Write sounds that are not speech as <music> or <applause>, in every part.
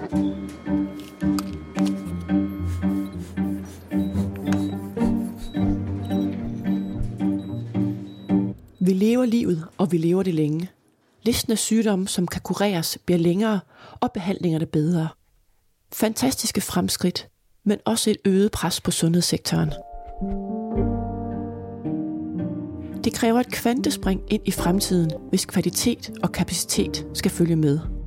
Vi lever livet, og vi lever det længe. Listen af sygdomme, som kan kureres, bliver længere, og behandlingerne bedre. Fantastiske fremskridt, men også et øget pres på sundhedssektoren. Det kræver et kvantespring ind i fremtiden, hvis kvalitet og kapacitet skal følge med.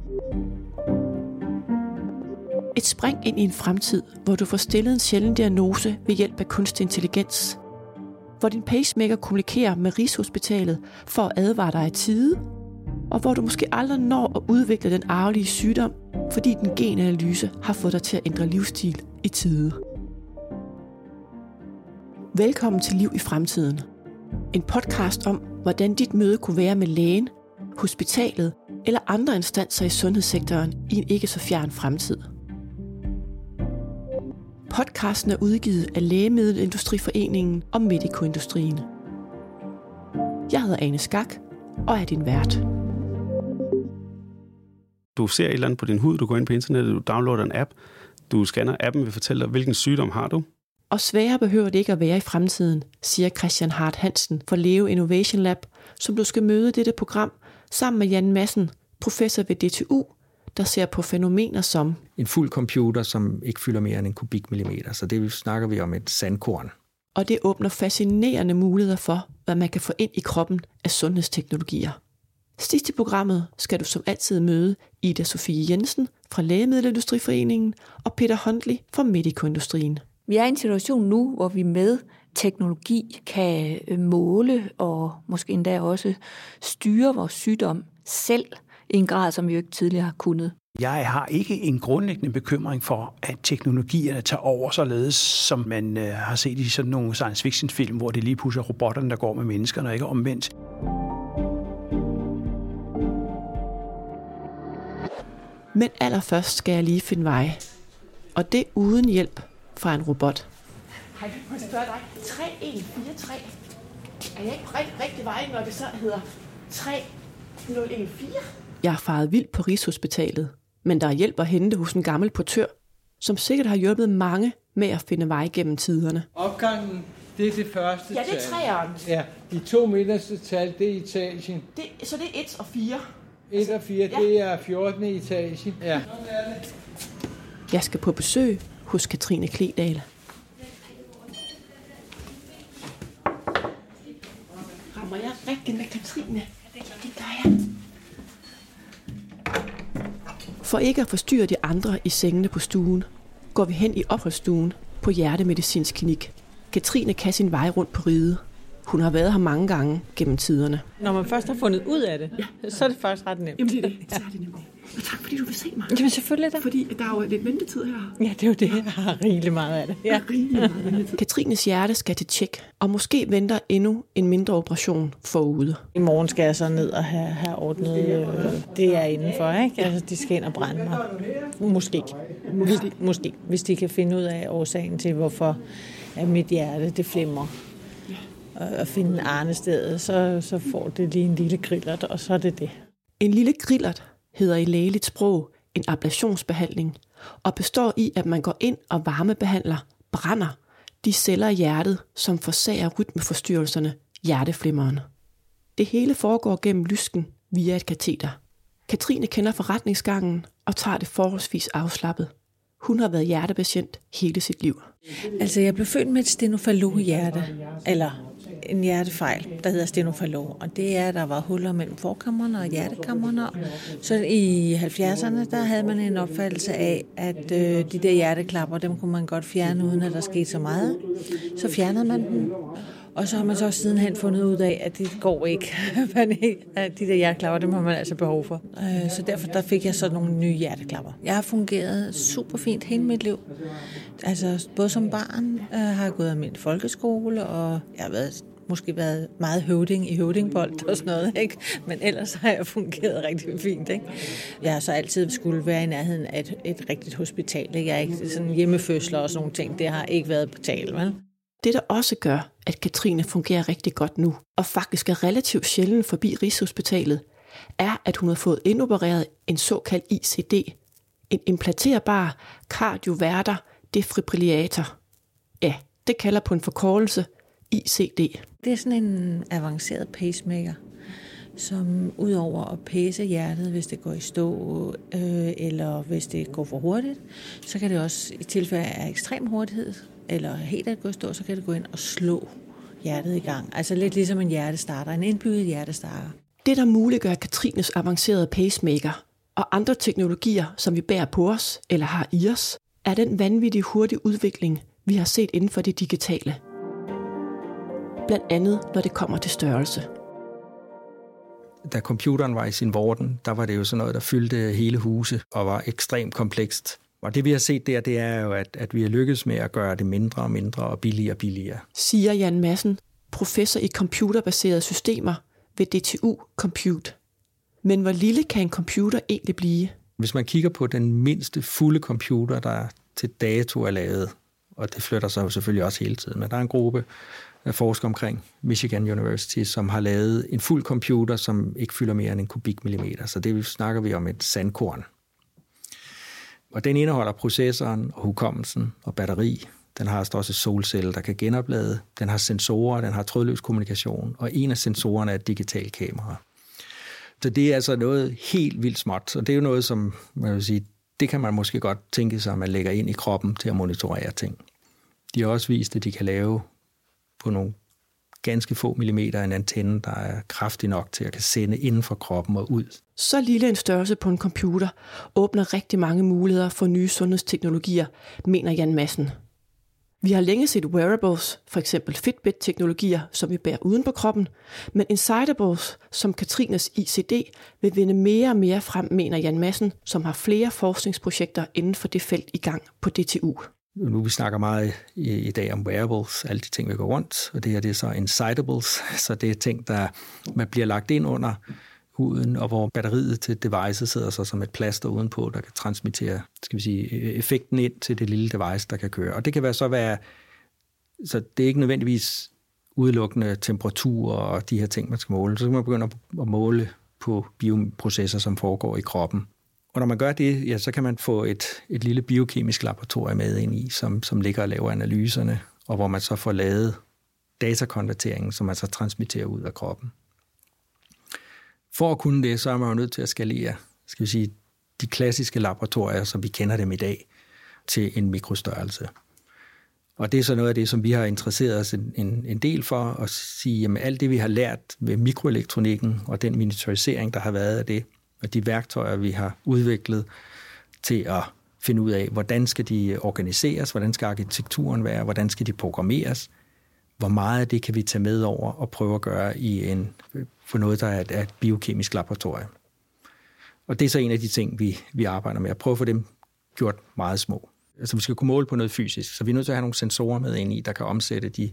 Et spring ind i en fremtid, hvor du får stillet en sjælden diagnose ved hjælp af kunstig intelligens. Hvor din pacemaker kommunikerer med Rigshospitalet for at advare dig i tide. Og hvor du måske aldrig når at udvikle den arvelige sygdom, fordi den genanalyse har fået dig til at ændre livsstil i tide. Velkommen til Liv i fremtiden. En podcast om, hvordan dit møde kunne være med lægen, hospitalet eller andre instanser i sundhedssektoren i en ikke så fjern fremtid. Podcasten er udgivet af Lægemiddelindustriforeningen og Medicoindustrien. Jeg hedder Ane Skak og er din vært. Du ser et eller andet på din hud, du går ind på internettet, du downloader en app, du scanner appen, vil fortælle dig, hvilken sygdom har du. Og sværere behøver det ikke at være i fremtiden, siger Christian Hart Hansen fra Leo Innovation Lab, som du skal møde dette program sammen med Jan Madsen, professor ved DTU, der ser på fænomener som en fuld computer, som ikke fylder mere end en kubikmillimeter. Så det snakker vi om et sandkorn. Og det åbner fascinerende muligheder for, hvad man kan få ind i kroppen af sundhedsteknologier. Sidst i programmet skal du som altid møde Ida Sofie Jensen fra Lægemiddelindustriforeningen og Peter Huntley fra Medicoindustrien. Vi er i en situation nu, hvor vi med teknologi kan øh, måle og måske endda også styre vores sygdom selv i en grad, som vi jo ikke tidligere har kunnet. Jeg har ikke en grundlæggende bekymring for, at teknologierne tager over således, som man øh, har set i sådan nogle science fiction film, hvor det lige pludselig er robotterne, der går med menneskerne, og ikke omvendt. Men allerførst skal jeg lige finde vej. Og det uden hjælp fra en robot. Hej, må jeg spørge dig? 3143. Er jeg ikke på rigtig, rigtig vej, når det så hedder 3014? Jeg har faret vildt på Rigshospitalet, men der er hjælp at hente hos en gammel portør, som sikkert har hjulpet mange med at finde vej gennem tiderne. Opgangen, det er det første Ja, det er træeren. Ja, de to midterste tal, det er etagen. Det, så det er 1 og 4. 1 og 4, ja. det er 14. etage. Ja. Jeg skal på besøg hos Katrine Kledal. Rammer jeg rigtig med Katrine? Det gør jeg. For ikke at forstyrre de andre i sengene på stuen, går vi hen i opholdsstuen på Hjertemedicinsk Klinik. Katrine kan sin vej rundt på ride. Hun har været her mange gange gennem tiderne. Når man først har fundet ud af det, ja. så er det faktisk ret nemt. Jamen det er det. Så er det nemt. Og tak fordi du vil se mig. Jamen selvfølgelig da. Fordi der er jo lidt ventetid her. Ja, det er jo det. Jeg har rigeligt meget af det. Ja. Meget Katrines hjerte skal til tjek, og måske venter endnu en mindre operation forude. I morgen skal jeg så ned og have, have ordnet øh, det, er indenfor. Ikke? Altså, de skal ind og brænde mig. Måske. Hvis, måske. Hvis de kan finde ud af årsagen til, hvorfor at mit hjerte det flimmer at finde arnested, så, så får det lige en lille grillert, og så er det det. En lille grillert hedder i lægeligt sprog en ablationsbehandling, og består i, at man går ind og varmebehandler, brænder de celler i hjertet, som forsager rytmeforstyrrelserne, hjerteflimmeren. Det hele foregår gennem lysken via et kateter. Katrine kender forretningsgangen og tager det forholdsvis afslappet. Hun har været hjertepatient hele sit liv. Altså, jeg blev født med et stenofalo-hjerte, eller en hjertefejl, der hedder stenofalov, og det er, at der var huller mellem forkammerne og hjertekammerne. Så i 70'erne, der havde man en opfattelse af, at øh, de der hjerteklapper, dem kunne man godt fjerne, uden at der skete så meget. Så fjernede man dem, og så har man så sidenhen fundet ud af, at det går <laughs> ikke. at de der hjerteklapper, dem har man altså behov for. Øh, så derfor der fik jeg så nogle nye hjerteklapper. Jeg har fungeret super fint hele mit liv. Altså både som barn øh, har jeg gået af min folkeskole, og jeg har været måske været meget høvding i høvdingbold og sådan noget, ikke? men ellers har jeg fungeret rigtig fint. Ikke? Jeg har så altid skulle være i nærheden af et, et rigtigt hospital. Ikke? Jeg er ikke sådan hjemmefødsler og sådan nogle ting, det har ikke været på tale. Vel? Det, der også gør, at Katrine fungerer rigtig godt nu, og faktisk er relativt sjældent forbi Rigshospitalet, er, at hun har fået indopereret en såkaldt ICD, En implanterbar kardioverter defibrillator. Ja, det kalder på en forkortelse ICD. Det er sådan en avanceret pacemaker, som udover at pæse hjertet, hvis det går i stå, øh, eller hvis det går for hurtigt, så kan det også i tilfælde af ekstrem hurtighed, eller helt at gå i stå, så kan det gå ind og slå hjertet i gang. Altså lidt ligesom en hjertestarter, en indbygget hjertestarter. Det, der muliggør Katrines avancerede pacemaker og andre teknologier, som vi bærer på os eller har i os, er den vanvittige hurtige udvikling, vi har set inden for det digitale. Blandt andet, når det kommer til størrelse. Da computeren var i sin vorden, der var det jo sådan noget, der fyldte hele huse og var ekstremt komplekst. Og det vi har set der, det er jo, at, at vi har lykkedes med at gøre det mindre og mindre og billigere og billigere. Siger Jan Madsen, professor i computerbaserede systemer ved DTU Compute. Men hvor lille kan en computer egentlig blive? Hvis man kigger på den mindste fulde computer, der til dato er lavet, og det flytter sig jo selvfølgelig også hele tiden, men der er en gruppe forsker omkring Michigan University, som har lavet en fuld computer, som ikke fylder mere end en kubikmillimeter. Så det snakker vi om et sandkorn. Og den indeholder processoren og hukommelsen og batteri. Den har altså også et solcelle, der kan genoplade. Den har sensorer, den har trådløs kommunikation, og en af sensorerne er et digitalt kamera. Så det er altså noget helt vildt småt, og det er jo noget, som man vil sige, det kan man måske godt tænke sig, at man lægger ind i kroppen til at monitorere ting. De har også vist, at de kan lave på nogle ganske få millimeter en antenne, der er kraftig nok til at kan sende inden for kroppen og ud. Så lille en størrelse på en computer åbner rigtig mange muligheder for nye sundhedsteknologier, mener Jan Madsen. Vi har længe set wearables, for eksempel Fitbit-teknologier, som vi bærer uden på kroppen, men Insidables, som Katrines ICD, vil vinde mere og mere frem, mener Jan Madsen, som har flere forskningsprojekter inden for det felt i gang på DTU. Nu vi snakker meget i, i dag om wearables, alle de ting, vi går rundt, og det her det er så Insidables, <laughs> så det er ting, der man bliver lagt ind under huden, og hvor batteriet til device sidder så som et plaster udenpå, der kan transmittere skal vi sige, e-, effekten ind til det lille device, der kan køre. Og det kan være så være, så det er ikke nødvendigvis udelukkende temperatur og de her ting, man skal måle. Så kan man begynde at måle på bioprocesser, som foregår i kroppen. Og når man gør det, ja, så kan man få et, et lille biokemisk laboratorium med ind i, som, som ligger og laver analyserne, og hvor man så får lavet datakonverteringen, som man så transmitterer ud af kroppen. For at kunne det, så er man jo nødt til at skalere, skal vi sige, de klassiske laboratorier, som vi kender dem i dag, til en mikrostørrelse. Og det er så noget af det, som vi har interesseret os en, en, en del for, at sige, at alt det, vi har lært ved mikroelektronikken, og den miniaturisering, der har været af det, og de værktøjer, vi har udviklet til at finde ud af, hvordan skal de organiseres, hvordan skal arkitekturen være, hvordan skal de programmeres, hvor meget af det kan vi tage med over og prøve at gøre i en, for noget, der er et, biokemisk laboratorium. Og det er så en af de ting, vi, vi arbejder med, at prøve at få dem gjort meget små. Altså vi skal kunne måle på noget fysisk, så vi er nødt til at have nogle sensorer med ind i, der kan omsætte de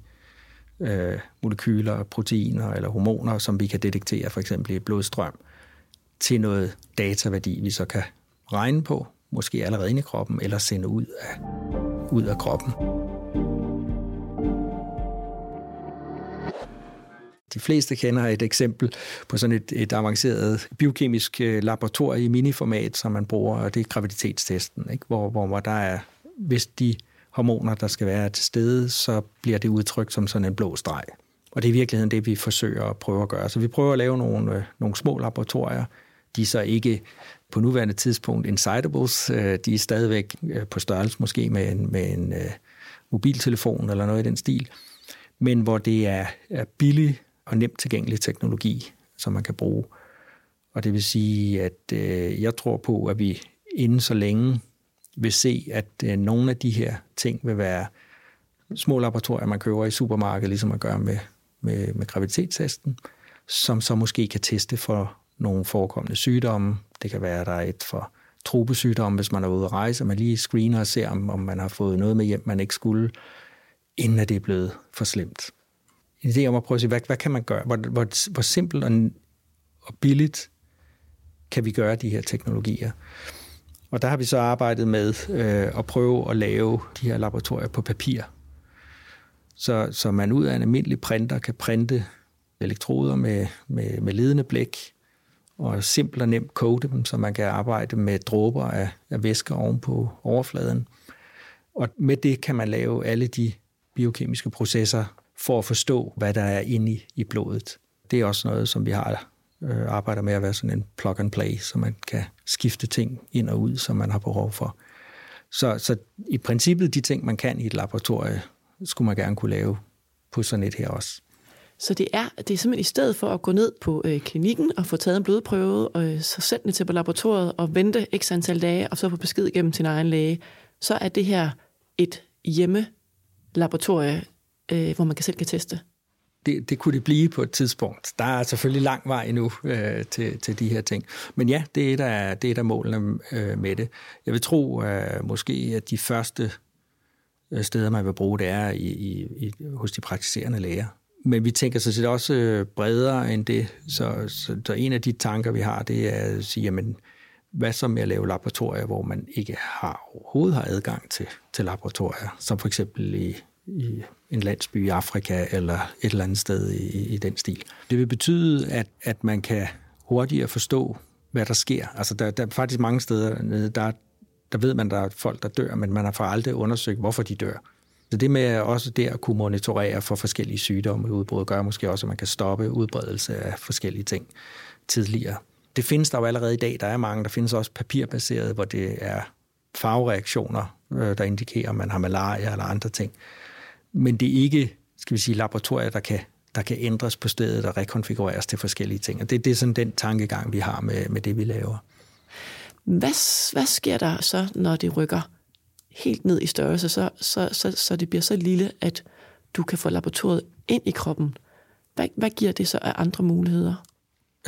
øh, molekyler, proteiner eller hormoner, som vi kan detektere for eksempel i blodstrøm, til noget dataværdi, vi så kan regne på, måske allerede inde i kroppen, eller sende ud af, ud af kroppen. De fleste kender et eksempel på sådan et, et avanceret biokemisk øh, laboratorium i miniformat, som man bruger, og det er graviditetstesten, ikke? Hvor, hvor, hvor der er, hvis de hormoner, der skal være til stede, så bliver det udtrykt som sådan en blå streg. Og det er i virkeligheden det, vi forsøger at prøve at gøre. Så vi prøver at lave nogle, øh, nogle små laboratorier. De er så ikke på nuværende tidspunkt insidables. Øh, de er stadigvæk øh, på størrelse måske med en, med en øh, mobiltelefon eller noget i den stil. Men hvor det er, er billig og nemt tilgængelig teknologi, som man kan bruge. Og det vil sige, at øh, jeg tror på, at vi inden så længe vil se, at øh, nogle af de her ting vil være små laboratorier, man køber i supermarkedet, ligesom man gør med, med, med graviditetstesten, som så måske kan teste for nogle forekommende sygdomme. Det kan være, at der er et for tropesygdomme, hvis man er ude at rejse, og man lige screener og ser, om, om man har fået noget med hjem, man ikke skulle, inden at det er blevet for slemt en idé om at prøve at sige, hvad, hvad kan man gøre? Hvor, hvor, hvor simpelt og, og billigt kan vi gøre de her teknologier? Og der har vi så arbejdet med øh, at prøve at lave de her laboratorier på papir. Så, så man ud af en almindelig printer kan printe elektroder med, med, med ledende blæk, og simpelt og nemt kode dem, så man kan arbejde med dråber af, af væsker oven på overfladen. Og med det kan man lave alle de biokemiske processer for at forstå, hvad der er inde i, i blodet. Det er også noget, som vi har øh, arbejder med at være sådan en plug and play, så man kan skifte ting ind og ud, som man har behov for. Så, så i princippet de ting, man kan i et laboratorie, skulle man gerne kunne lave på sådan et her også. Så det er, det er simpelthen i stedet for at gå ned på øh, klinikken og få taget en blodprøve, og øh, så sende det til på laboratoriet og vente x antal dage, og så få besked igennem sin egen læge, så er det her et hjemmelaboratorie, øh, hvor man kan selv kan teste. Det, det kunne det blive på et tidspunkt. Der er selvfølgelig lang vej endnu øh, til, til de her ting. Men ja, det er der, det er der målene øh, med det. Jeg vil tro øh, måske, at de første øh, steder, man vil bruge det, er i, i, i, hos de praktiserende læger. Men vi tænker så set også øh, bredere end det. Så, så, så en af de tanker, vi har, det er at sige, jamen, hvad så med at lave laboratorier, hvor man ikke har overhovedet har adgang til, til laboratorier, som for eksempel i, i en landsby i Afrika eller et eller andet sted i, i den stil. Det vil betyde, at, at man kan hurtigere forstå, hvad der sker. Altså, der, der er faktisk mange steder der, der ved man, der er folk, der dør, men man har for aldrig undersøgt, hvorfor de dør. Så det med også der at kunne monitorere for forskellige sygdomme i udbrud, gør måske også, at man kan stoppe udbredelse af forskellige ting tidligere. Det findes der jo allerede i dag. Der er mange. Der findes også papirbaseret, hvor det er farvereaktioner, øh, der indikerer, at man har malaria eller andre ting. Men det er ikke, skal vi sige, laboratorier, der kan, der kan ændres på stedet og rekonfigureres til forskellige ting. Og det, det er sådan den tankegang, vi har med, med det, vi laver. Hvad, hvad sker der så, når det rykker helt ned i størrelse, så, så, så, så det bliver så lille, at du kan få laboratoriet ind i kroppen? Hvad, hvad giver det så af andre muligheder?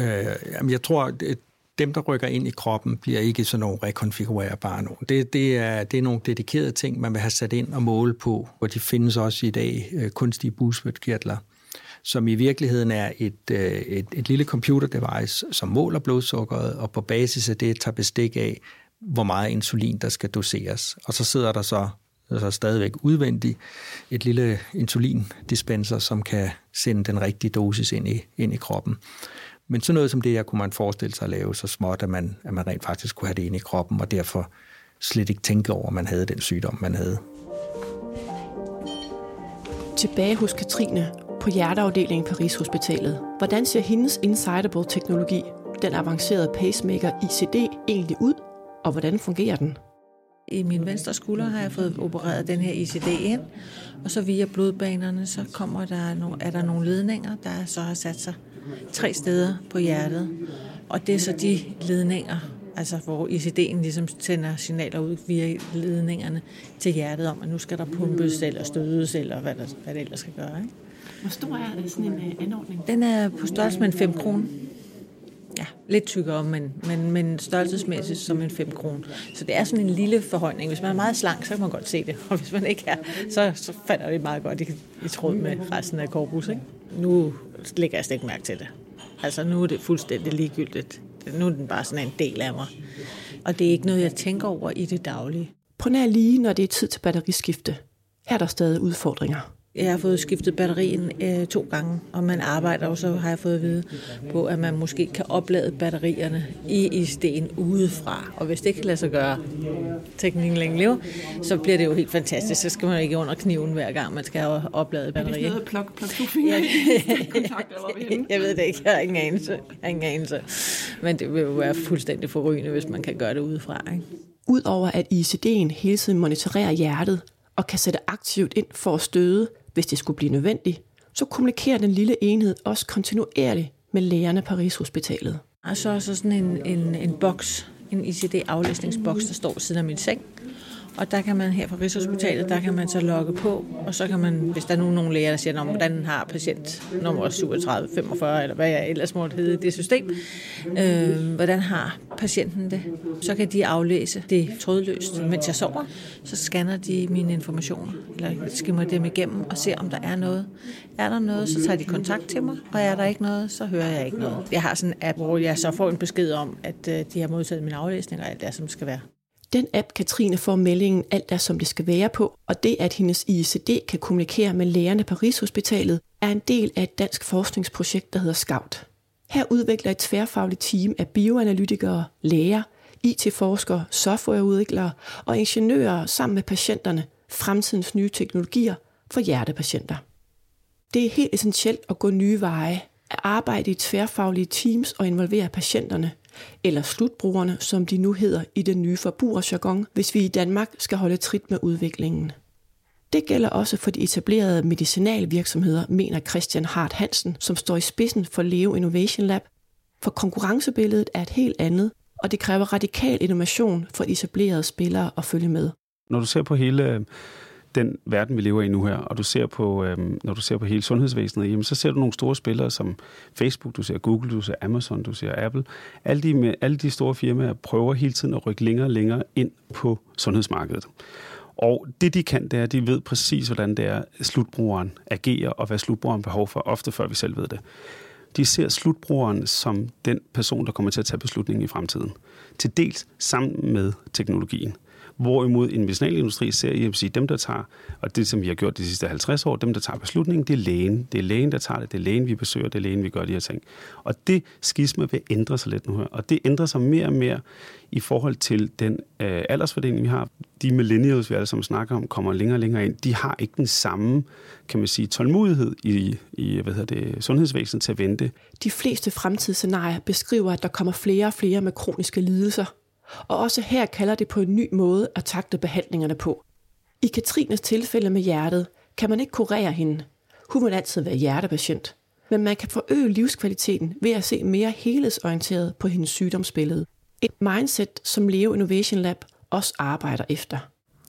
Øh, jamen jeg tror, at dem, der rykker ind i kroppen, bliver ikke sådan nogle rekonfigurerbare nogen. Det, det, er, det er nogle dedikerede ting, man vil have sat ind og måle på, og de findes også i dag øh, kunstige busvødkirtler, som i virkeligheden er et, øh, et, et lille computer-device, som måler blodsukkeret, og på basis af det tager bestik af, hvor meget insulin, der skal doseres. Og så sidder der så så stadigvæk udvendigt et lille insulindispenser, som kan sende den rigtige dosis ind i, ind i kroppen. Men sådan noget som det her kunne man forestille sig at lave så småt, at man, at man rent faktisk kunne have det inde i kroppen, og derfor slet ikke tænke over, at man havde den sygdom, man havde. Tilbage hos Katrine på hjerteafdelingen på Rigshospitalet. Hvordan ser hendes Insightable teknologi, den avancerede pacemaker ICD, egentlig ud, og hvordan fungerer den? I min venstre skulder har jeg fået opereret den her ICD ind, og så via blodbanerne, så kommer der no, er der nogle ledninger, der så har sat sig tre steder på hjertet. Og det er så de ledninger, altså hvor ICD'en ligesom sender signaler ud via ledningerne til hjertet om, at nu skal der pumpes eller stødes, eller hvad, der, hvad det ellers skal gøre. Ikke? Hvor stor er sådan en uh, anordning? Den er på størrelse med en 5 kroner. Ja, lidt tykkere, men, men, men størrelsesmæssigt som en 5 kron. Så det er sådan en lille forhøjning. Hvis man er meget slank, så kan man godt se det. Og hvis man ikke er, så, så falder det meget godt i, i tråd med resten af korpus. Ikke? Nu lægger jeg slet ikke mærke til det. Altså nu er det fuldstændig ligegyldigt. Nu er den bare sådan en del af mig. Og det er ikke noget, jeg tænker over i det daglige. På nær lige, når det er tid til batteriskifte. Her er der stadig udfordringer. Jeg har fået skiftet batterien øh, to gange, og man arbejder og så har jeg fået at vide på, at man måske kan oplade batterierne i isten udefra. Og hvis det kan lade sig gøre, teknikken længe leve, så bliver det jo helt fantastisk. Så skal man ikke under kniven hver gang, man skal have opladet batteriet. Er det plug, plug to fingre Jeg ved det ikke, jeg har ingen anelse. Jeg har ingen anelse. Men det vil jo være fuldstændig forrygende, hvis man kan gøre det udefra. Ikke? Udover at ICD'en hele tiden monitorerer hjertet og kan sætte aktivt ind for at støde, hvis det skulle blive nødvendigt, så kommunikerer den lille enhed også kontinuerligt med lægerne på Rigshospitalet. Og så er så sådan en, en, en boks, en ICD-aflæsningsboks, der står ved siden af min seng. Og der kan man her fra Rigshospitalet, der kan man så logge på, og så kan man, hvis der er nogen, læger, der siger, hvordan har patient nummer 37, 45, eller hvad jeg ellers måtte hedde det system, øh, hvordan har patienten det, så kan de aflæse det trådløst, mens jeg sover. Så scanner de mine informationer, eller skimmer dem igennem og ser, om der er noget. Er der noget, så tager de kontakt til mig, og er der ikke noget, så hører jeg ikke noget. Jeg har sådan en app, hvor jeg så får en besked om, at øh, de har modtaget min aflæsning og alt det, som skal være. Den app, Katrine får meldingen alt er, som det skal være på, og det, at hendes ICD kan kommunikere med lægerne på Rigshospitalet, er en del af et dansk forskningsprojekt, der hedder SCOUT. Her udvikler et tværfagligt team af bioanalytikere, læger, IT-forskere, softwareudviklere og ingeniører sammen med patienterne fremtidens nye teknologier for hjertepatienter. Det er helt essentielt at gå nye veje, at arbejde i tværfaglige teams og involvere patienterne, eller slutbrugerne, som de nu hedder i den nye forbrugerjargon, hvis vi i Danmark skal holde trit med udviklingen. Det gælder også for de etablerede medicinalvirksomheder, mener Christian Hart Hansen, som står i spidsen for Leo Innovation Lab. For konkurrencebilledet er et helt andet, og det kræver radikal innovation for etablerede spillere at følge med. Når du ser på hele den verden, vi lever i nu her, og du ser på, øhm, når du ser på hele sundhedsvæsenet, jamen, så ser du nogle store spillere som Facebook, du ser Google, du ser Amazon, du ser Apple. Alle de, med, alle de store firmaer prøver hele tiden at rykke længere og længere ind på sundhedsmarkedet. Og det, de kan, det er, at de ved præcis, hvordan det er, slutbrugeren agerer, og hvad slutbrugeren behov for, ofte før vi selv ved det. De ser slutbrugeren som den person, der kommer til at tage beslutningen i fremtiden. Til dels sammen med teknologien. Hvorimod en medicinalindustri ser, jeg at sige, dem der tager, og det som vi har gjort de sidste 50 år, dem der tager beslutningen, det er lægen. Det er lægen, der tager det. Det er lægen, vi besøger. Det er lægen, vi gør de her ting. Og det skisme vil ændre sig lidt nu her. Og det ændrer sig mere og mere i forhold til den øh, aldersfordeling, vi har. De millennials, vi alle sammen snakker om, kommer længere og længere ind. De har ikke den samme, kan man sige, tålmodighed i, i hvad hedder det, sundhedsvæsenet til at vente. De fleste fremtidsscenarier beskriver, at der kommer flere og flere med kroniske lidelser, og også her kalder det på en ny måde at takte behandlingerne på. I Katrines tilfælde med hjertet kan man ikke kurere hende. Hun vil altid være hjertepatient. Men man kan forøge livskvaliteten ved at se mere helhedsorienteret på hendes sygdomsbillede. Et mindset, som Leo Innovation Lab også arbejder efter.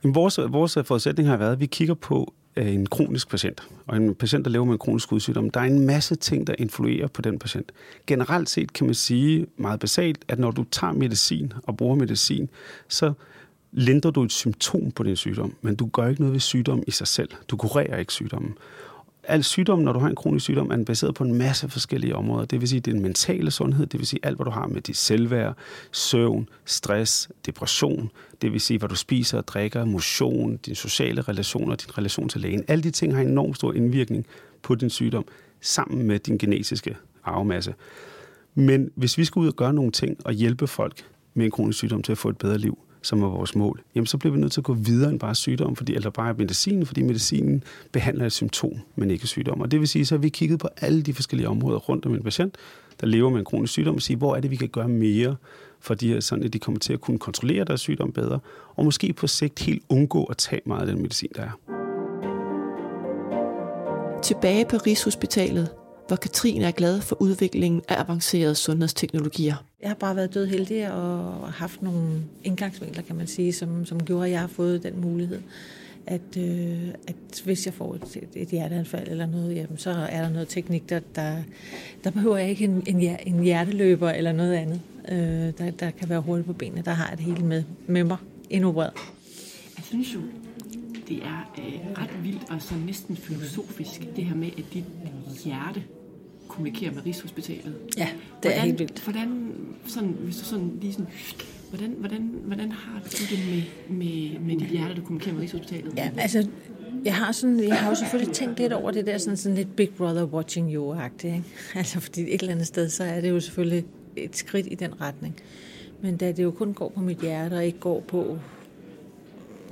Vores, vores forudsætning har været, at vi kigger på en kronisk patient, og en patient, der lever med en kronisk udsygdom. Der er en masse ting, der influerer på den patient. Generelt set kan man sige meget basalt, at når du tager medicin og bruger medicin, så lindrer du et symptom på din sygdom, men du gør ikke noget ved sygdommen i sig selv. Du kurerer ikke sygdommen al sygdom, når du har en kronisk sygdom, er baseret på en masse forskellige områder. Det vil sige, det er mentale sundhed, det vil sige alt, hvad du har med dit selvværd, søvn, stress, depression, det vil sige, hvad du spiser og drikker, motion, dine sociale relationer, din relation til lægen. Alle de ting har enormt stor indvirkning på din sygdom, sammen med din genetiske arvemasse. Men hvis vi skal ud og gøre nogle ting og hjælpe folk med en kronisk sygdom til at få et bedre liv, som er vores mål, jamen så bliver vi nødt til at gå videre end bare sygdom, fordi, eller bare medicinen, fordi medicinen behandler et symptom, men ikke sygdom. Og det vil sige, så har vi kigget på alle de forskellige områder rundt om en patient, der lever med en kronisk sygdom, og sige, hvor er det, vi kan gøre mere for de her, sådan at de kommer til at kunne kontrollere deres sygdom bedre, og måske på sigt helt undgå at tage meget af den medicin, der er. Tilbage på Rigshospitalet hvor Katrine er glad for udviklingen af avancerede sundhedsteknologier. Jeg har bare været død heldig og haft nogle indgangsvinkler, kan man sige, som, som gjorde, at jeg har fået den mulighed, at, øh, at hvis jeg får et, et hjerteanfald eller noget, jamen, så er der noget teknik, der, der, der behøver jeg ikke en, en, en hjerteløber eller noget andet, øh, der, der kan være hurtigt på benene. Der har jeg det hele med, med mig indopereret. Jeg synes jo, det er øh, ret vildt og så næsten filosofisk, det her med, at dit hjerte kommunikerer med Rigshospitalet. Ja, det hvordan, er helt vildt. Hvordan, sådan, hvis du sådan lige sådan, hvordan, hvordan, hvordan har du det med, med, med dit hjerte, der kommunikerer med Rigshospitalet? Ja, altså, jeg har, sådan, jeg har jo selvfølgelig tænkt lidt over det der sådan, sådan lidt Big Brother watching you-agtigt. Ikke? <laughs> Altså, fordi et eller andet sted, så er det jo selvfølgelig et skridt i den retning. Men da det jo kun går på mit hjerte, og ikke går på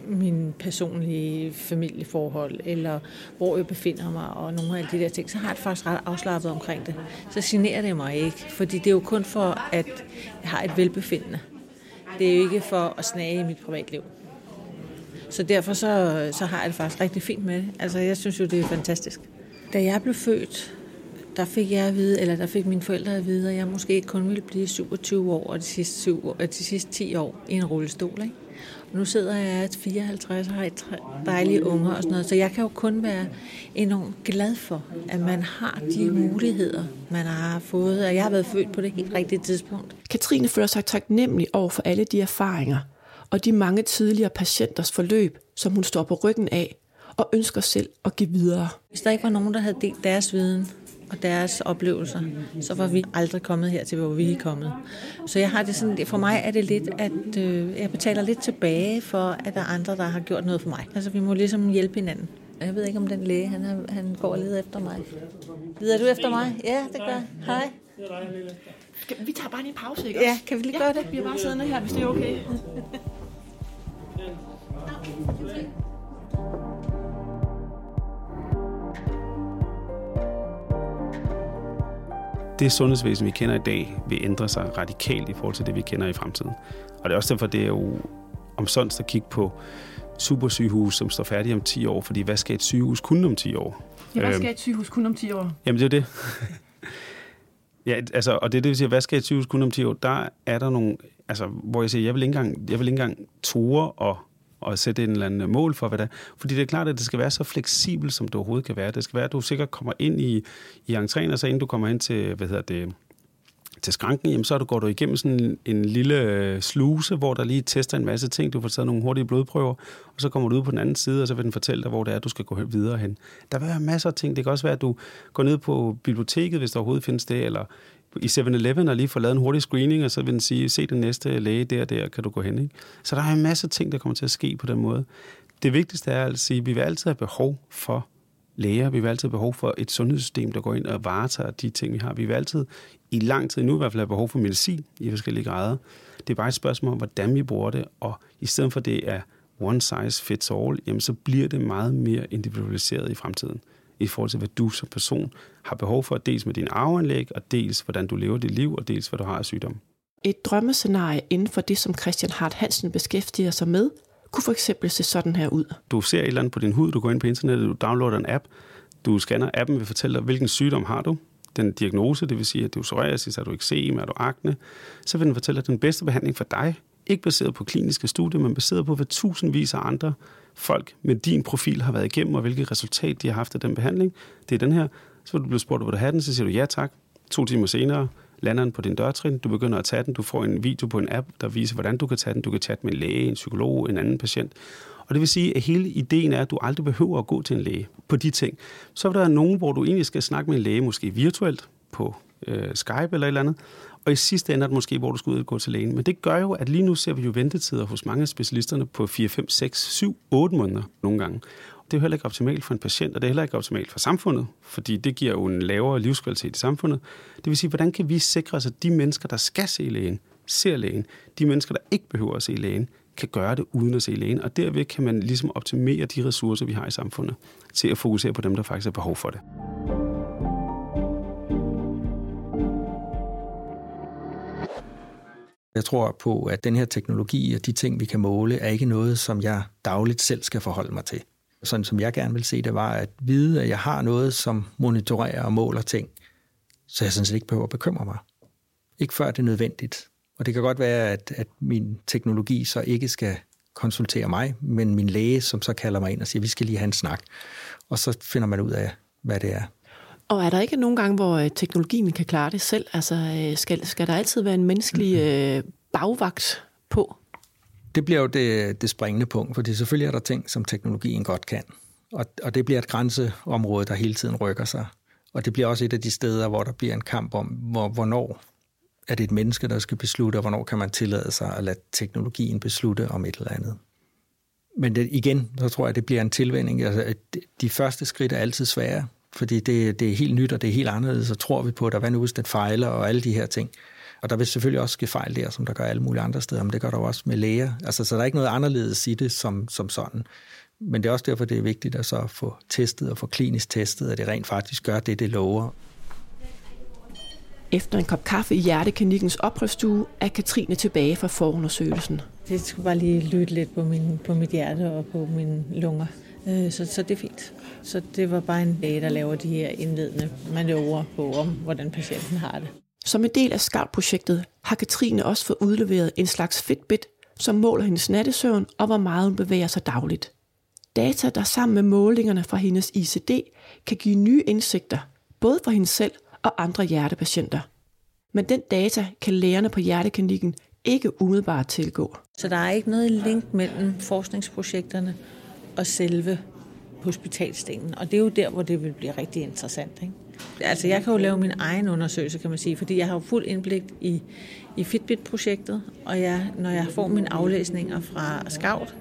min personlige familieforhold, eller hvor jeg befinder mig, og nogle af de der ting, så har jeg det faktisk ret afslappet omkring det. Så generer det mig ikke, fordi det er jo kun for, at jeg har et velbefindende. Det er jo ikke for at snage i mit privatliv. Så derfor så, så har jeg det faktisk rigtig fint med det. Altså, jeg synes jo, det er fantastisk. Da jeg blev født, der fik jeg at vide, eller der fik mine forældre at vide, at jeg måske kun ville blive 27 år og de sidste, 7, år, de sidste 10 år i en rullestol. Ikke? Nu sidder jeg 54 og har et dejlige unger og sådan noget, så jeg kan jo kun være enormt glad for, at man har de muligheder, man har fået, og jeg har været født på det helt rigtige tidspunkt. Katrine føler sig taknemmelig over for alle de erfaringer og de mange tidligere patienters forløb, som hun står på ryggen af og ønsker selv at give videre. Hvis der ikke var nogen, der havde delt deres viden, og deres oplevelser, så var vi aldrig kommet her til, hvor vi er kommet. Så jeg har det sådan, for mig er det lidt, at øh, jeg betaler lidt tilbage for, at der er andre, der har gjort noget for mig. Altså vi må ligesom hjælpe hinanden. Jeg ved ikke, om den læge, han, er, han går og leder efter mig. Leder du efter mig? Ja, det gør Hej. Skal, vi tager bare lige en pause, ikke Ja, kan vi lige ja, gøre det? Vi bliver bare siddende her, hvis det er okay. Det sundhedsvæsen, vi kender i dag, vil ændre sig radikalt i forhold til det, vi kender i fremtiden. Og det er også derfor, det er jo omsonst at kigge på supersygehus, som står færdige om 10 år, fordi hvad skal et sygehus kunne om 10 år? Ja, hvad Øhm, skal et sygehus kun om 10 år? Jamen, det er jo det. <laughs> ja, altså, og det er det, vi siger, hvad skal et sygehus kunne om 10 år? Der er der nogle, altså, hvor jeg siger, jeg vil ikke engang, jeg vil ikke engang ture og, og sætte en eller anden mål for, hvad det er. Fordi det er klart, at det skal være så fleksibelt, som det overhovedet kan være. Det skal være, at du sikkert kommer ind i, i entréen, og så inden du kommer ind til, hvad hedder det, til skranken, jamen så går du igennem sådan en, lille øh, sluse, hvor der lige tester en masse ting. Du får taget nogle hurtige blodprøver, og så kommer du ud på den anden side, og så vil den fortælle dig, hvor det er, du skal gå videre hen. Der vil være masser af ting. Det kan også være, at du går ned på biblioteket, hvis der overhovedet findes det, eller i 7-Eleven og lige få lavet en hurtig screening, og så vil den sige, se den næste læge der der, kan du gå hen. Ikke? Så der er en masse ting, der kommer til at ske på den måde. Det vigtigste er at sige, at vi vil altid have behov for læger. Vi vil altid have behov for et sundhedssystem, der går ind og varetager de ting, vi har. Vi vil altid, i lang tid nu i hvert fald, have behov for medicin i forskellige grader. Det er bare et spørgsmål om, hvordan vi bruger det, og i stedet for det er one size fits all, jamen så bliver det meget mere individualiseret i fremtiden i forhold til, hvad du som person har behov for, dels med din arveanlæg, og dels hvordan du lever dit liv, og dels hvad du har af sygdom. Et drømmescenarie inden for det, som Christian Hart Hansen beskæftiger sig med, kunne for eksempel se sådan her ud. Du ser et eller andet på din hud, du går ind på internettet, du downloader en app, du scanner, appen vil fortælle dig, hvilken sygdom har du, den diagnose, det vil sige, at du er psoriasis, er du eksem, er du akne, så vil den fortælle dig den bedste behandling for dig, ikke baseret på kliniske studier, men baseret på, hvad tusindvis af andre folk med din profil har været igennem, og hvilket resultat de har haft af den behandling. Det er den her. Så vil du blive spurgt, vil du have den? Så siger du ja tak. To timer senere lander den på din dørtrin. Du begynder at tage den. Du får en video på en app, der viser, hvordan du kan tage den. Du kan chatte med en læge, en psykolog, en anden patient. Og det vil sige, at hele ideen er, at du aldrig behøver at gå til en læge på de ting. Så er der nogen, hvor du egentlig skal snakke med en læge, måske virtuelt på øh, Skype eller et eller andet. Og i sidste ende er det måske, hvor du skal ud og gå til lægen. Men det gør jo, at lige nu ser vi jo ventetider hos mange af specialisterne på 4, 5, 6, 7, 8 måneder nogle gange. Det er jo heller ikke optimalt for en patient, og det er heller ikke optimalt for samfundet, fordi det giver jo en lavere livskvalitet i samfundet. Det vil sige, hvordan kan vi sikre os, at de mennesker, der skal se lægen, ser lægen, de mennesker, der ikke behøver at se lægen, kan gøre det uden at se lægen, og derved kan man ligesom optimere de ressourcer, vi har i samfundet, til at fokusere på dem, der faktisk har behov for det. Jeg tror på, at den her teknologi og de ting, vi kan måle, er ikke noget, som jeg dagligt selv skal forholde mig til. Sådan som jeg gerne vil se det, var at vide, at jeg har noget, som monitorerer og måler ting, så jeg sådan set ikke behøver at bekymre mig. Ikke før det er nødvendigt. Og det kan godt være, at, at min teknologi så ikke skal konsultere mig, men min læge, som så kalder mig ind og siger, vi skal lige have en snak. Og så finder man ud af, hvad det er. Og er der ikke nogen gange, hvor øh, teknologien kan klare det selv? Altså, øh, skal, skal der altid være en menneskelig øh, bagvagt på? Det bliver jo det, det springende punkt, fordi selvfølgelig er der ting, som teknologien godt kan. Og, og det bliver et grænseområde, der hele tiden rykker sig. Og det bliver også et af de steder, hvor der bliver en kamp om, hvor, hvornår er det et menneske, der skal beslutte, og hvornår kan man tillade sig at lade teknologien beslutte om et eller andet. Men det, igen, så tror jeg, det bliver en tilvænding. Altså, de første skridt er altid svære, fordi det, det er helt nyt, og det er helt anderledes, så tror vi på det, og hvad nu hvis det fejler, og alle de her ting. Og der vil selvfølgelig også ske fejl der, som der gør alle mulige andre steder, men det gør der også med læger. Altså, så der er ikke noget anderledes i det som, som sådan. Men det er også derfor, det er vigtigt at så få testet og få klinisk testet, at det rent faktisk gør det, det lover. Efter en kop kaffe i Hjerteklinikkens opholdsstue er Katrine tilbage fra forundersøgelsen. Det skulle bare lige lytte lidt på, min, på mit hjerte og på mine lunger. Øh, Så, så det er fint. Så det var bare en læge, der laver de her indledende manøvrer på, om hvordan patienten har det. Som en del af Scout-projektet har Katrine også fået udleveret en slags Fitbit, som måler hendes nattesøvn og hvor meget hun bevæger sig dagligt. Data, der sammen med målingerne fra hendes ICD, kan give nye indsigter, både for hende selv og andre hjertepatienter. Men den data kan lægerne på hjerteklinikken ikke umiddelbart tilgå. Så der er ikke noget link mellem forskningsprojekterne og selve hospitalstenen. Og det er jo der, hvor det vil blive rigtig interessant. Ikke? Altså, jeg kan jo lave min egen undersøgelse, kan man sige, fordi jeg har jo fuld indblik i, i Fitbit-projektet, og jeg, når jeg får mine aflæsninger fra Scout,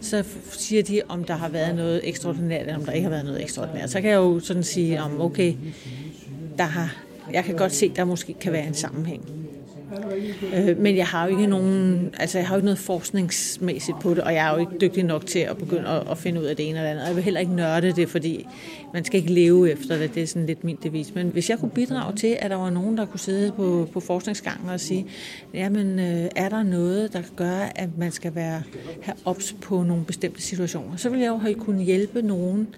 så siger de, om der har været noget ekstraordinært, eller om der ikke har været noget ekstraordinært. Så kan jeg jo sådan sige, om okay, der har Jeg kan godt se, der måske kan være en sammenhæng. Øh, men jeg har jo ikke nogen, altså jeg har jo ikke noget forskningsmæssigt på det, og jeg er jo ikke dygtig nok til at begynde at, at finde ud af det ene eller andet. Og jeg vil heller ikke nørde det, fordi man skal ikke leve efter det. Det er sådan lidt min devis. Men hvis jeg kunne bidrage til, at der var nogen, der kunne sidde på, på forskningsgangen og sige, jamen øh, er der noget, der gør, at man skal være have ops på nogle bestemte situationer, så vil jeg jo have kunne hjælpe nogen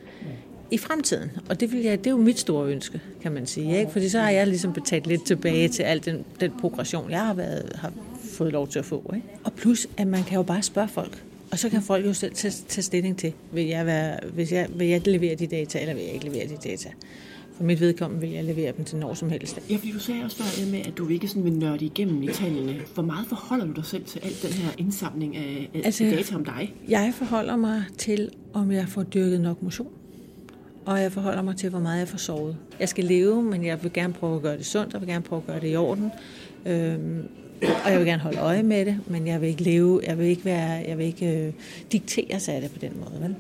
i fremtiden. Og det, vil jeg, det er jo mit store ønske, kan man sige. Ikke? Fordi så har jeg ligesom betalt lidt tilbage til al den, den progression, jeg har, været, har fået lov til at få. Ikke? Og plus, at man kan jo bare spørge folk. Og så kan folk jo selv tage, tage stilling til, vil jeg, være, hvis jeg, vil jeg levere de data, eller vil jeg ikke levere de data. For mit vedkommende vil jeg levere dem til når som helst. Ja, fordi du sagde også før med, at du ikke sådan vil nørde igennem i tallene. Hvor meget forholder du dig selv til alt den her indsamling af, af altså, data om dig? Jeg forholder mig til, om jeg får dyrket nok motion og jeg forholder mig til, hvor meget jeg får sovet. Jeg skal leve, men jeg vil gerne prøve at gøre det sundt, og vil gerne prøve at gøre det i orden. Øhm, og jeg vil gerne holde øje med det, men jeg vil ikke leve, jeg vil ikke, være, jeg vil ikke øh, diktere af det på den måde. Vel?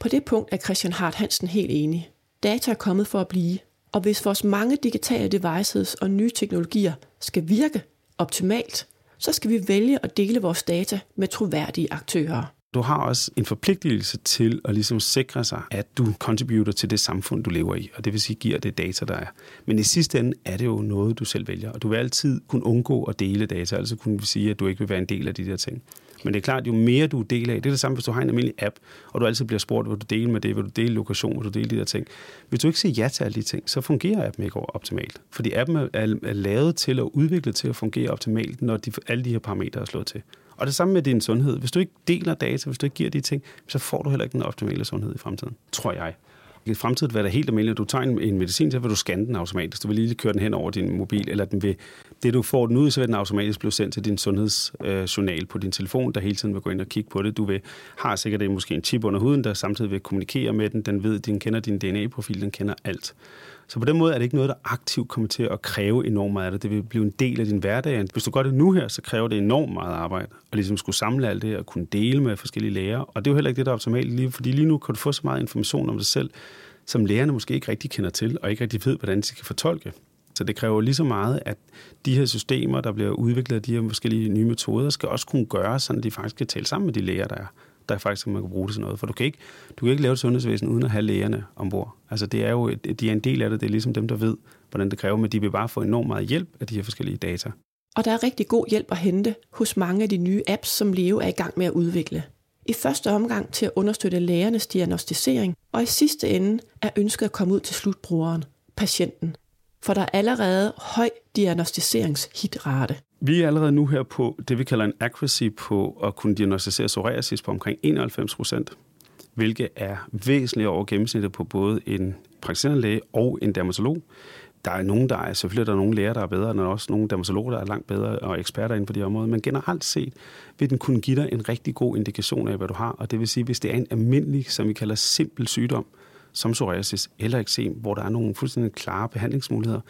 På det punkt er Christian Hart Hansen helt enig. Data er kommet for at blive, og hvis vores mange digitale devices og nye teknologier skal virke optimalt, så skal vi vælge at dele vores data med troværdige aktører. Du har også en forpligtelse til at ligesom sikre sig, at du contributer til det samfund, du lever i, og det vil sige, giver det data, der er. Men i sidste ende er det jo noget, du selv vælger, og du vil altid kunne undgå at dele data, altså kunne vi sige, at du ikke vil være en del af de der ting. Men det er klart, jo mere du deler af, det er det samme, hvis du har en almindelig app, og du altid bliver spurgt, vil du dele med det, vil du dele lokation, vil du dele de der ting. Hvis du ikke siger ja til alle de ting, så fungerer appen ikke optimalt. Fordi appen er, er lavet til at udviklet til at fungere optimalt, når de, alle de her parametre er slået til. Og det samme med din sundhed. Hvis du ikke deler data, hvis du ikke giver de ting, så får du heller ikke den optimale sundhed i fremtiden, tror jeg. I fremtiden vil det være helt almindeligt, at du tager en, en medicin, så vil du scanne den automatisk. Du vil lige køre den hen over din mobil, eller den vil, det du får den ud, så vil den automatisk blive sendt til din sundhedsjournal øh, på din telefon, der hele tiden vil gå ind og kigge på det. Du vil, har sikkert det, måske en chip under huden, der samtidig vil kommunikere med den. Den ved, den kender din DNA-profil, den kender alt. Så på den måde er det ikke noget, der aktivt kommer til at kræve enormt meget af det. Det vil blive en del af din hverdag. Hvis du gør det nu her, så kræver det enormt meget arbejde. Og ligesom skulle samle alt det og kunne dele med forskellige lærere. Og det er jo heller ikke det, der er optimalt lige, fordi lige nu kan du få så meget information om dig selv, som lærerne måske ikke rigtig kender til, og ikke rigtig ved, hvordan de skal fortolke. Så det kræver lige så meget, at de her systemer, der bliver udviklet af de her forskellige nye metoder, skal også kunne gøre, så de faktisk kan tale sammen med de læger, der er der faktisk man kan bruge det til noget. For du kan ikke, du kan ikke lave et sundhedsvæsen uden at have lægerne ombord. Altså det er jo, de er en del af det, det er ligesom dem, der ved, hvordan det kræver, men de vil bare få enormt meget hjælp af de her forskellige data. Og der er rigtig god hjælp at hente hos mange af de nye apps, som Leo er i gang med at udvikle. I første omgang til at understøtte lægernes diagnostisering, og i sidste ende er ønsket at komme ud til slutbrugeren, patienten. For der er allerede høj diagnostiseringshitrate. Vi er allerede nu her på det, vi kalder en accuracy på at kunne diagnostisere psoriasis på omkring 91 procent, hvilket er væsentligt over gennemsnittet på både en praktiserende læge og en dermatolog. Der er nogen, der er, selvfølgelig der er nogle læger, der er bedre, og også nogle dermatologer, der er langt bedre og eksperter inden for de område. men generelt set vil den kunne give dig en rigtig god indikation af, hvad du har, og det vil sige, hvis det er en almindelig, som vi kalder simpel sygdom, som psoriasis eller eksem, hvor der er nogle fuldstændig klare behandlingsmuligheder,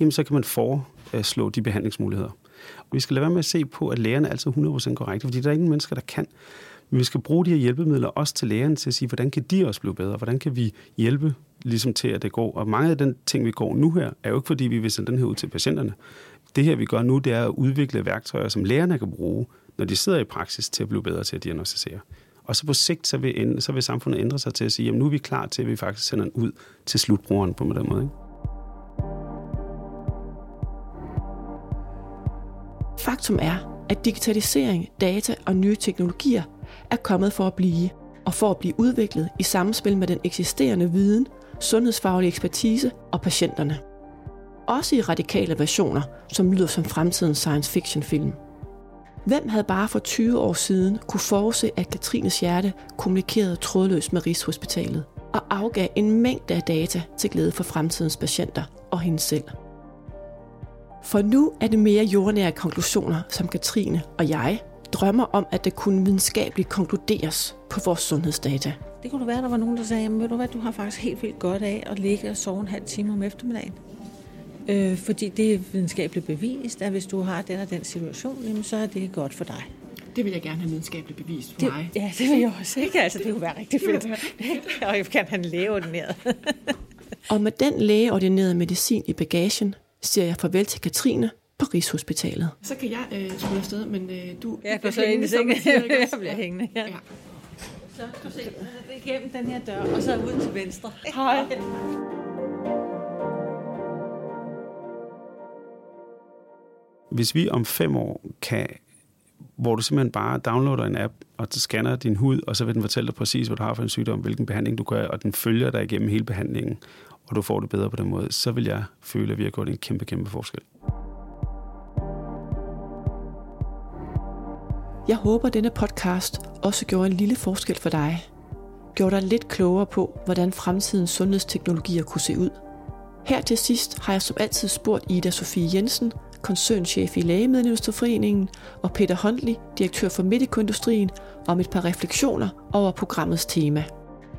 jamen så kan man foreslå øh, de behandlingsmuligheder. Vi skal lade være med at se på, at lægerne er altid 100% korrekte, fordi der er ingen mennesker, der kan. Men vi skal bruge de her hjælpemidler også til lægerne til at sige, hvordan kan de også blive bedre? Hvordan kan vi hjælpe ligesom til, at det går? Og mange af den ting, vi går nu her, er jo ikke fordi, vi vil sende den her ud til patienterne. Det her, vi gør nu, det er at udvikle værktøjer, som lægerne kan bruge, når de sidder i praksis til at blive bedre til at diagnostisere. Og så på sigt, så vil, så vil samfundet ændre sig til at sige, at nu er vi klar til, at vi faktisk sender den ud til slutbrugeren på den måde. Ikke? Faktum er, at digitalisering, data og nye teknologier er kommet for at blive, og for at blive udviklet i samspil med den eksisterende viden, sundhedsfaglig ekspertise og patienterne. Også i radikale versioner, som lyder som fremtidens science fiction film. Hvem havde bare for 20 år siden kunne forudse, at Katrines hjerte kommunikerede trådløst med Rigshospitalet og afgav en mængde af data til glæde for fremtidens patienter og hende selv. For nu er det mere jordnære konklusioner, som Katrine og jeg drømmer om, at det kunne videnskabeligt konkluderes på vores sundhedsdata. Det kunne være, der var nogen, der sagde, ved du hvad, du har faktisk helt vildt godt af at ligge og sove en halv time om eftermiddagen. Øh, fordi det er videnskabeligt bevist, at hvis du har den og den situation, jamen, så er det godt for dig. Det vil jeg gerne have videnskabeligt bevist for det, mig. Ja, det vil jeg også. Ikke? Altså, det kunne være rigtig fedt. <laughs> og jeg kan have en lægeordineret. og med den lægeordinerede medicin i bagagen, siger jeg farvel til Katrine på Rigshospitalet. Så kan jeg øh, smutte afsted, men øh, du... Ja, for så siger, ikke <laughs> Jeg bliver hængende, ja. ja. Så skal du se, igennem den her dør, og så ud til venstre. Hej. Hvis vi om fem år kan, hvor du simpelthen bare downloader en app, og så scanner din hud, og så vil den fortælle dig præcis, hvad du har for en sygdom, hvilken behandling du gør, og den følger dig igennem hele behandlingen, og du får det bedre på den måde, så vil jeg føle, at vi har gjort en kæmpe, kæmpe forskel. Jeg håber, at denne podcast også gjorde en lille forskel for dig. Gjorde dig lidt klogere på, hvordan fremtidens sundhedsteknologier kunne se ud. Her til sidst har jeg som altid spurgt Ida Sofie Jensen, koncernchef i Lægemiddelindustriforeningen, og Peter Håndli, direktør for Medicoindustrien, om et par refleksioner over programmets tema.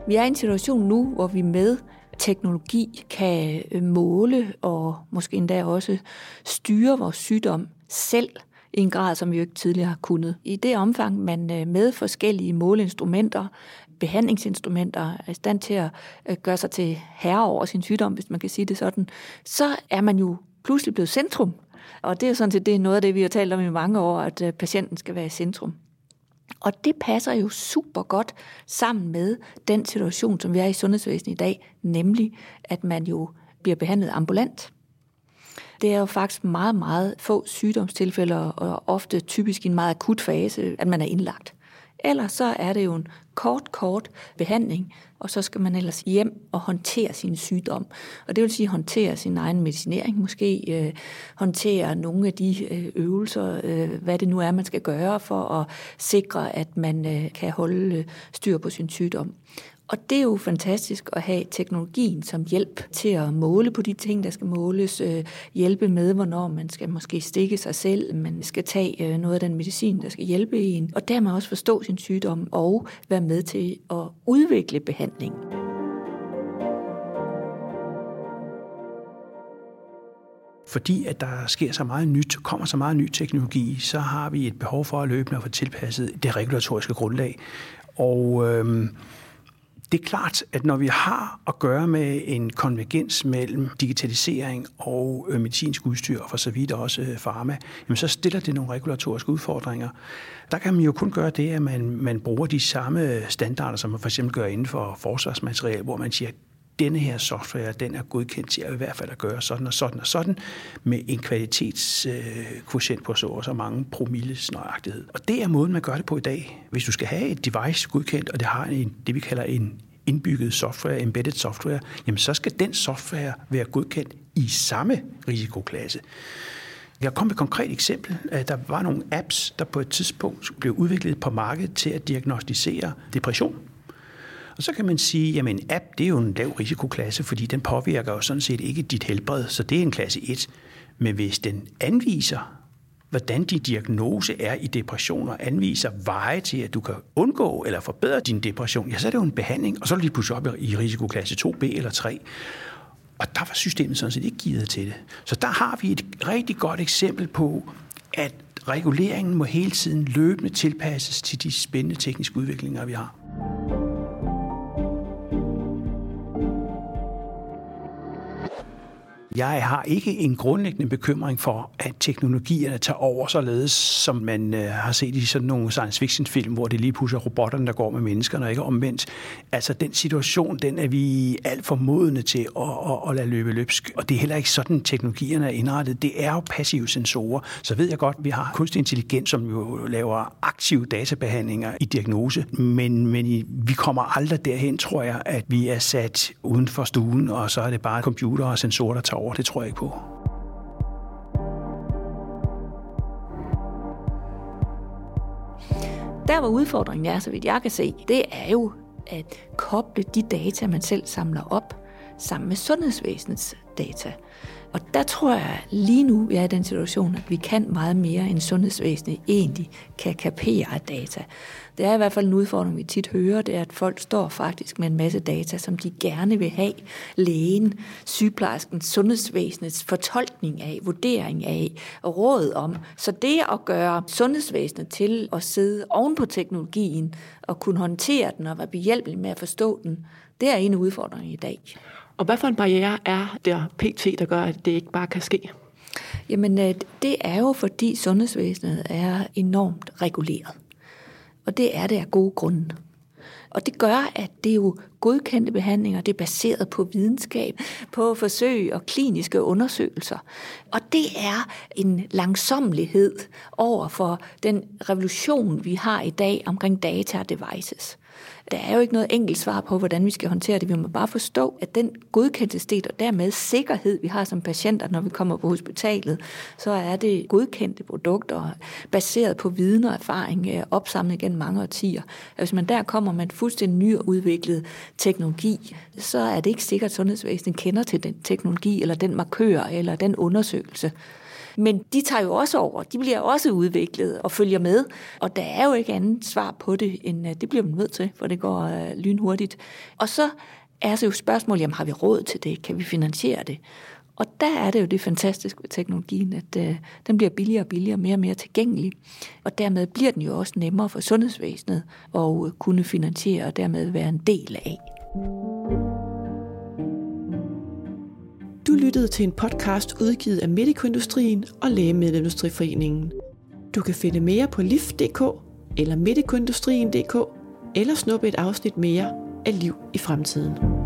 Vi er i en situation nu, hvor vi med teknologi kan øh, måle og måske endda også styre vores sygdom selv i en grad, som vi jo ikke tidligere har kunnet. I det omfang, man øh, med forskellige måleinstrumenter, behandlingsinstrumenter, er i stand til at øh, gøre sig til herre over sin sygdom, hvis man kan sige det sådan, så er man jo pludselig blevet centrum. Og det er sådan set det er noget af det, vi har talt om i mange år, at patienten skal være i centrum. Og det passer jo super godt sammen med den situation, som vi er i sundhedsvæsenet i dag, nemlig at man jo bliver behandlet ambulant. Det er jo faktisk meget, meget få sygdomstilfælde, og ofte typisk i en meget akut fase, at man er indlagt. Ellers så er det jo en kort, kort behandling, og så skal man ellers hjem og håndtere sin sygdom. Og det vil sige håndtere sin egen medicinering, måske øh, håndtere nogle af de øh, øvelser, øh, hvad det nu er, man skal gøre for at sikre, at man øh, kan holde øh, styr på sin sygdom. Og det er jo fantastisk at have teknologien som hjælp til at måle på de ting, der skal måles, øh, hjælpe med, hvornår man skal måske stikke sig selv, man skal tage øh, noget af den medicin, der skal hjælpe en, og dermed også forstå sin sygdom og være med til at udvikle behandling. fordi at der sker så meget nyt, kommer så meget ny teknologi, så har vi et behov for at løbende at få tilpasset det regulatoriske grundlag. Og øhm, det er klart, at når vi har at gøre med en konvergens mellem digitalisering og øh, medicinsk udstyr, og for så vidt også farma, pharma, jamen så stiller det nogle regulatoriske udfordringer. Der kan man jo kun gøre det, at man, man bruger de samme standarder, som man for eksempel gør inden for forsvarsmateriale, hvor man siger, denne her software, den er godkendt til at i hvert fald at gøre sådan og sådan og sådan, med en kvalitetskvotient på så og så mange promilles nøjagtighed. Og det er måden, man gør det på i dag. Hvis du skal have et device godkendt, og det har en, det, vi kalder en indbygget software, embedded software, jamen så skal den software være godkendt i samme risikoklasse. Jeg kom med et konkret eksempel. Øh, der var nogle apps, der på et tidspunkt blev udviklet på markedet til at diagnostisere depression. Og så kan man sige, at en app det er jo en lav risikoklasse, fordi den påvirker jo sådan set ikke dit helbred, så det er en klasse 1. Men hvis den anviser, hvordan din diagnose er i depression, og anviser veje til, at du kan undgå eller forbedre din depression, ja, så er det jo en behandling, og så er du lige pludselig op i risikoklasse 2B eller 3. Og der var systemet sådan set ikke givet til det. Så der har vi et rigtig godt eksempel på, at reguleringen må hele tiden løbende tilpasses til de spændende tekniske udviklinger, vi har. Jeg har ikke en grundlæggende bekymring for, at teknologierne tager over således, som man øh, har set i sådan nogle science fiction film, hvor det lige pludselig er robotterne, der går med menneskerne, og ikke omvendt. Altså den situation, den er vi alt for modne til at, at, at lade løbe løbsk. Og det er heller ikke sådan, teknologierne er indrettet. Det er jo passive sensorer. Så ved jeg godt, at vi har kunstig intelligens, som jo laver aktive databehandlinger i diagnose, men, men vi kommer aldrig derhen, tror jeg, at vi er sat uden for stuen, og så er det bare computer og sensorer, der tager over. Det tror jeg ikke på. Der hvor udfordringen er, så vidt jeg kan se, det er jo at koble de data, man selv samler op, sammen med sundhedsvæsenets data. Der tror jeg lige nu, vi er i den situation, at vi kan meget mere, end sundhedsvæsenet egentlig kan kapere af data. Det er i hvert fald en udfordring, vi tit hører, det er, at folk står faktisk med en masse data, som de gerne vil have lægen, sygeplejersken, sundhedsvæsenets fortolkning af, vurdering af og råd om. Så det at gøre sundhedsvæsenet til at sidde oven på teknologien og kunne håndtere den og være behjælpelig med at forstå den, det er en udfordring i dag. Og hvad for en barriere er der PT, der gør, at det ikke bare kan ske? Jamen, øh, det er jo fordi sundhedsvæsenet er enormt reguleret. Og det er det af gode grunde. Og det gør, at det er jo godkendte behandlinger, det er baseret på videnskab, på forsøg og kliniske undersøgelser. Og det er en langsomlighed over for den revolution, vi har i dag omkring data og devices. Der er jo ikke noget enkelt svar på, hvordan vi skal håndtere det. Vi må bare forstå, at den godkendelsesdel og dermed sikkerhed, vi har som patienter, når vi kommer på hospitalet, så er det godkendte produkter, baseret på viden og erfaring, øh, opsamlet gennem mange årtier. Hvis man der kommer med en fuldstændig nyudviklet teknologi, så er det ikke sikkert, at sundhedsvæsenet kender til den teknologi, eller den markør, eller den undersøgelse. Men de tager jo også over. De bliver også udviklet og følger med. Og der er jo ikke andet svar på det, end øh, det bliver man nødt til, for det går øh, lynhurtigt. Og så er så jo spørgsmålet, jamen har vi råd til det? Kan vi finansiere det? Og der er det jo det fantastiske ved teknologien, at øh, den bliver billigere og billigere, mere og mere tilgængelig. Og dermed bliver den jo også nemmere for sundhedsvæsenet at øh, kunne finansiere og dermed være en del af. Du lyttede til en podcast udgivet af Medicoindustrien og Lægemiddelindustriforeningen. Du kan finde mere på lift.dk eller medicoindustrien.dk eller snuppe et afsnit mere af Liv i fremtiden.